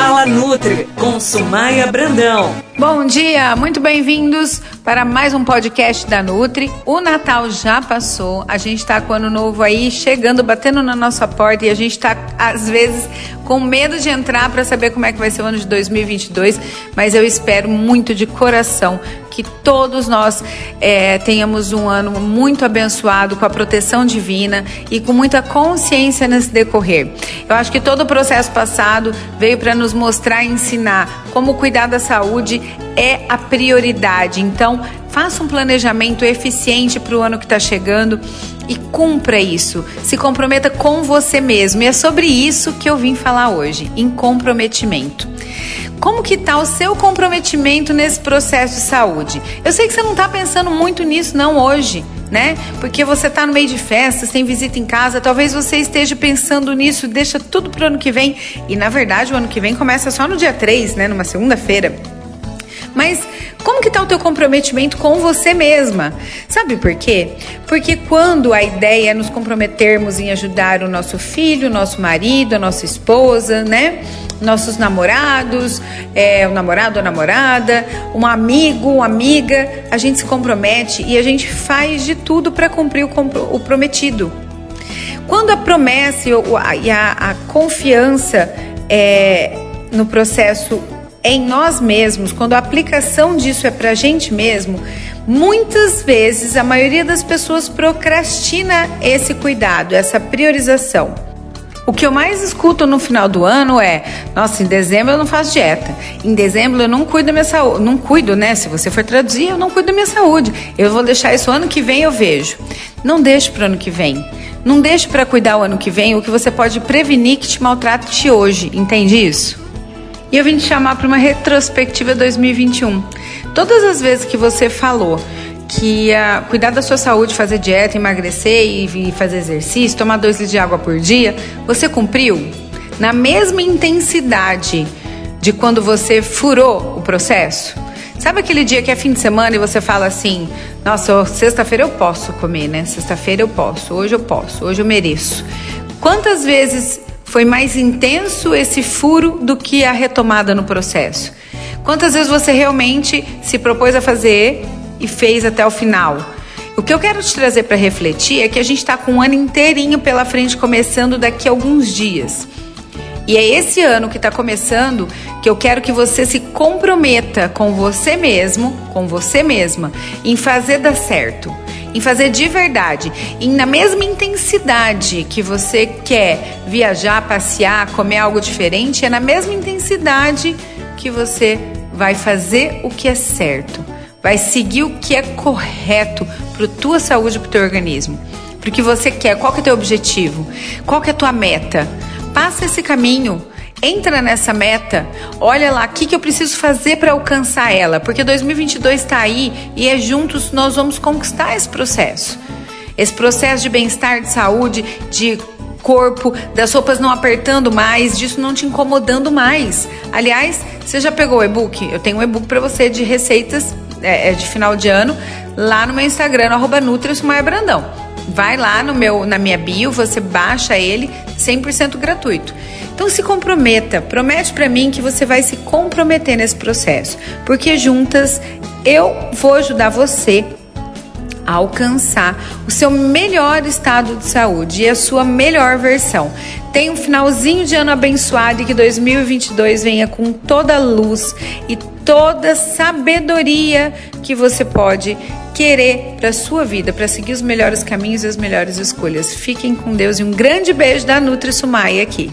Fala Nutri com Sumaia Brandão. Bom dia, muito bem-vindos para mais um podcast da Nutri. O Natal já passou, a gente está com o ano novo aí chegando, batendo na nossa porta e a gente está às vezes com medo de entrar para saber como é que vai ser o ano de 2022, mas eu espero muito de coração que todos nós é, tenhamos um ano muito abençoado com a proteção divina e com muita consciência nesse decorrer. Eu acho que todo o processo passado veio para nos mostrar e ensinar como cuidar da saúde é a prioridade. Então, faça um planejamento eficiente para o ano que está chegando e cumpra isso. Se comprometa com você mesmo. E é sobre isso que eu vim falar hoje, em comprometimento. Como que tá o seu comprometimento nesse processo de saúde? Eu sei que você não está pensando muito nisso não hoje, né? Porque você está no meio de festas, tem visita em casa, talvez você esteja pensando nisso, deixa tudo para o ano que vem. E na verdade, o ano que vem começa só no dia 3, né, numa segunda-feira. Mas como que tá o teu comprometimento com você mesma? Sabe por quê? Porque quando a ideia é nos comprometermos em ajudar o nosso filho, o nosso marido, a nossa esposa, né? Nossos namorados, é, o namorado a namorada, um amigo, uma amiga, a gente se compromete e a gente faz de tudo para cumprir o, o prometido. Quando a promessa e a, a confiança é, no processo em nós mesmos, quando a aplicação disso é para a gente mesmo, muitas vezes a maioria das pessoas procrastina esse cuidado, essa priorização. O que eu mais escuto no final do ano é: nossa, em dezembro eu não faço dieta. Em dezembro eu não cuido da minha saúde. Não cuido, né? Se você for traduzir, eu não cuido da minha saúde. Eu vou deixar isso ano que vem, eu vejo. Não deixe para ano que vem. Não deixe para cuidar o ano que vem o que você pode prevenir que te maltrate hoje. Entende isso? E eu vim te chamar para uma retrospectiva 2021. Todas as vezes que você falou que ia cuidar da sua saúde, fazer dieta, emagrecer e fazer exercício, tomar dois litros de água por dia, você cumpriu? Na mesma intensidade de quando você furou o processo? Sabe aquele dia que é fim de semana e você fala assim: Nossa, sexta-feira eu posso comer, né? Sexta-feira eu posso, hoje eu posso, hoje eu mereço. Quantas vezes foi mais intenso esse furo do que a retomada no processo? Quantas vezes você realmente se propôs a fazer e fez até o final? O que eu quero te trazer para refletir é que a gente está com um ano inteirinho pela frente, começando daqui a alguns dias. E é esse ano que está começando que eu quero que você se comprometa com você mesmo, com você mesma, em fazer dar certo em fazer de verdade, e na mesma intensidade que você quer viajar, passear, comer algo diferente, é na mesma intensidade que você vai fazer o que é certo, vai seguir o que é correto para tua saúde, para o teu organismo, para o que você quer, qual que é o teu objetivo, qual que é a tua meta. Passa esse caminho, entra nessa meta, olha lá o que, que eu preciso fazer para alcançar ela, porque 2022 está aí e é juntos nós vamos conquistar esse processo. Esse processo de bem-estar, de saúde, de corpo, das roupas não apertando mais, disso não te incomodando mais. Aliás, você já pegou o e-book? Eu tenho um e-book para você de receitas é, é, de final de ano lá no meu Instagram, arroba Brandão. Vai lá no meu, na minha bio, você baixa ele 100% gratuito. Então se comprometa, promete para mim que você vai se comprometer nesse processo, porque juntas eu vou ajudar você a alcançar o seu melhor estado de saúde e a sua melhor versão. Tenha um finalzinho de ano abençoado e que 2022 venha com toda a luz e toda sabedoria que você pode querer para sua vida, para seguir os melhores caminhos e as melhores escolhas. Fiquem com Deus e um grande beijo da Nutri Sumai aqui.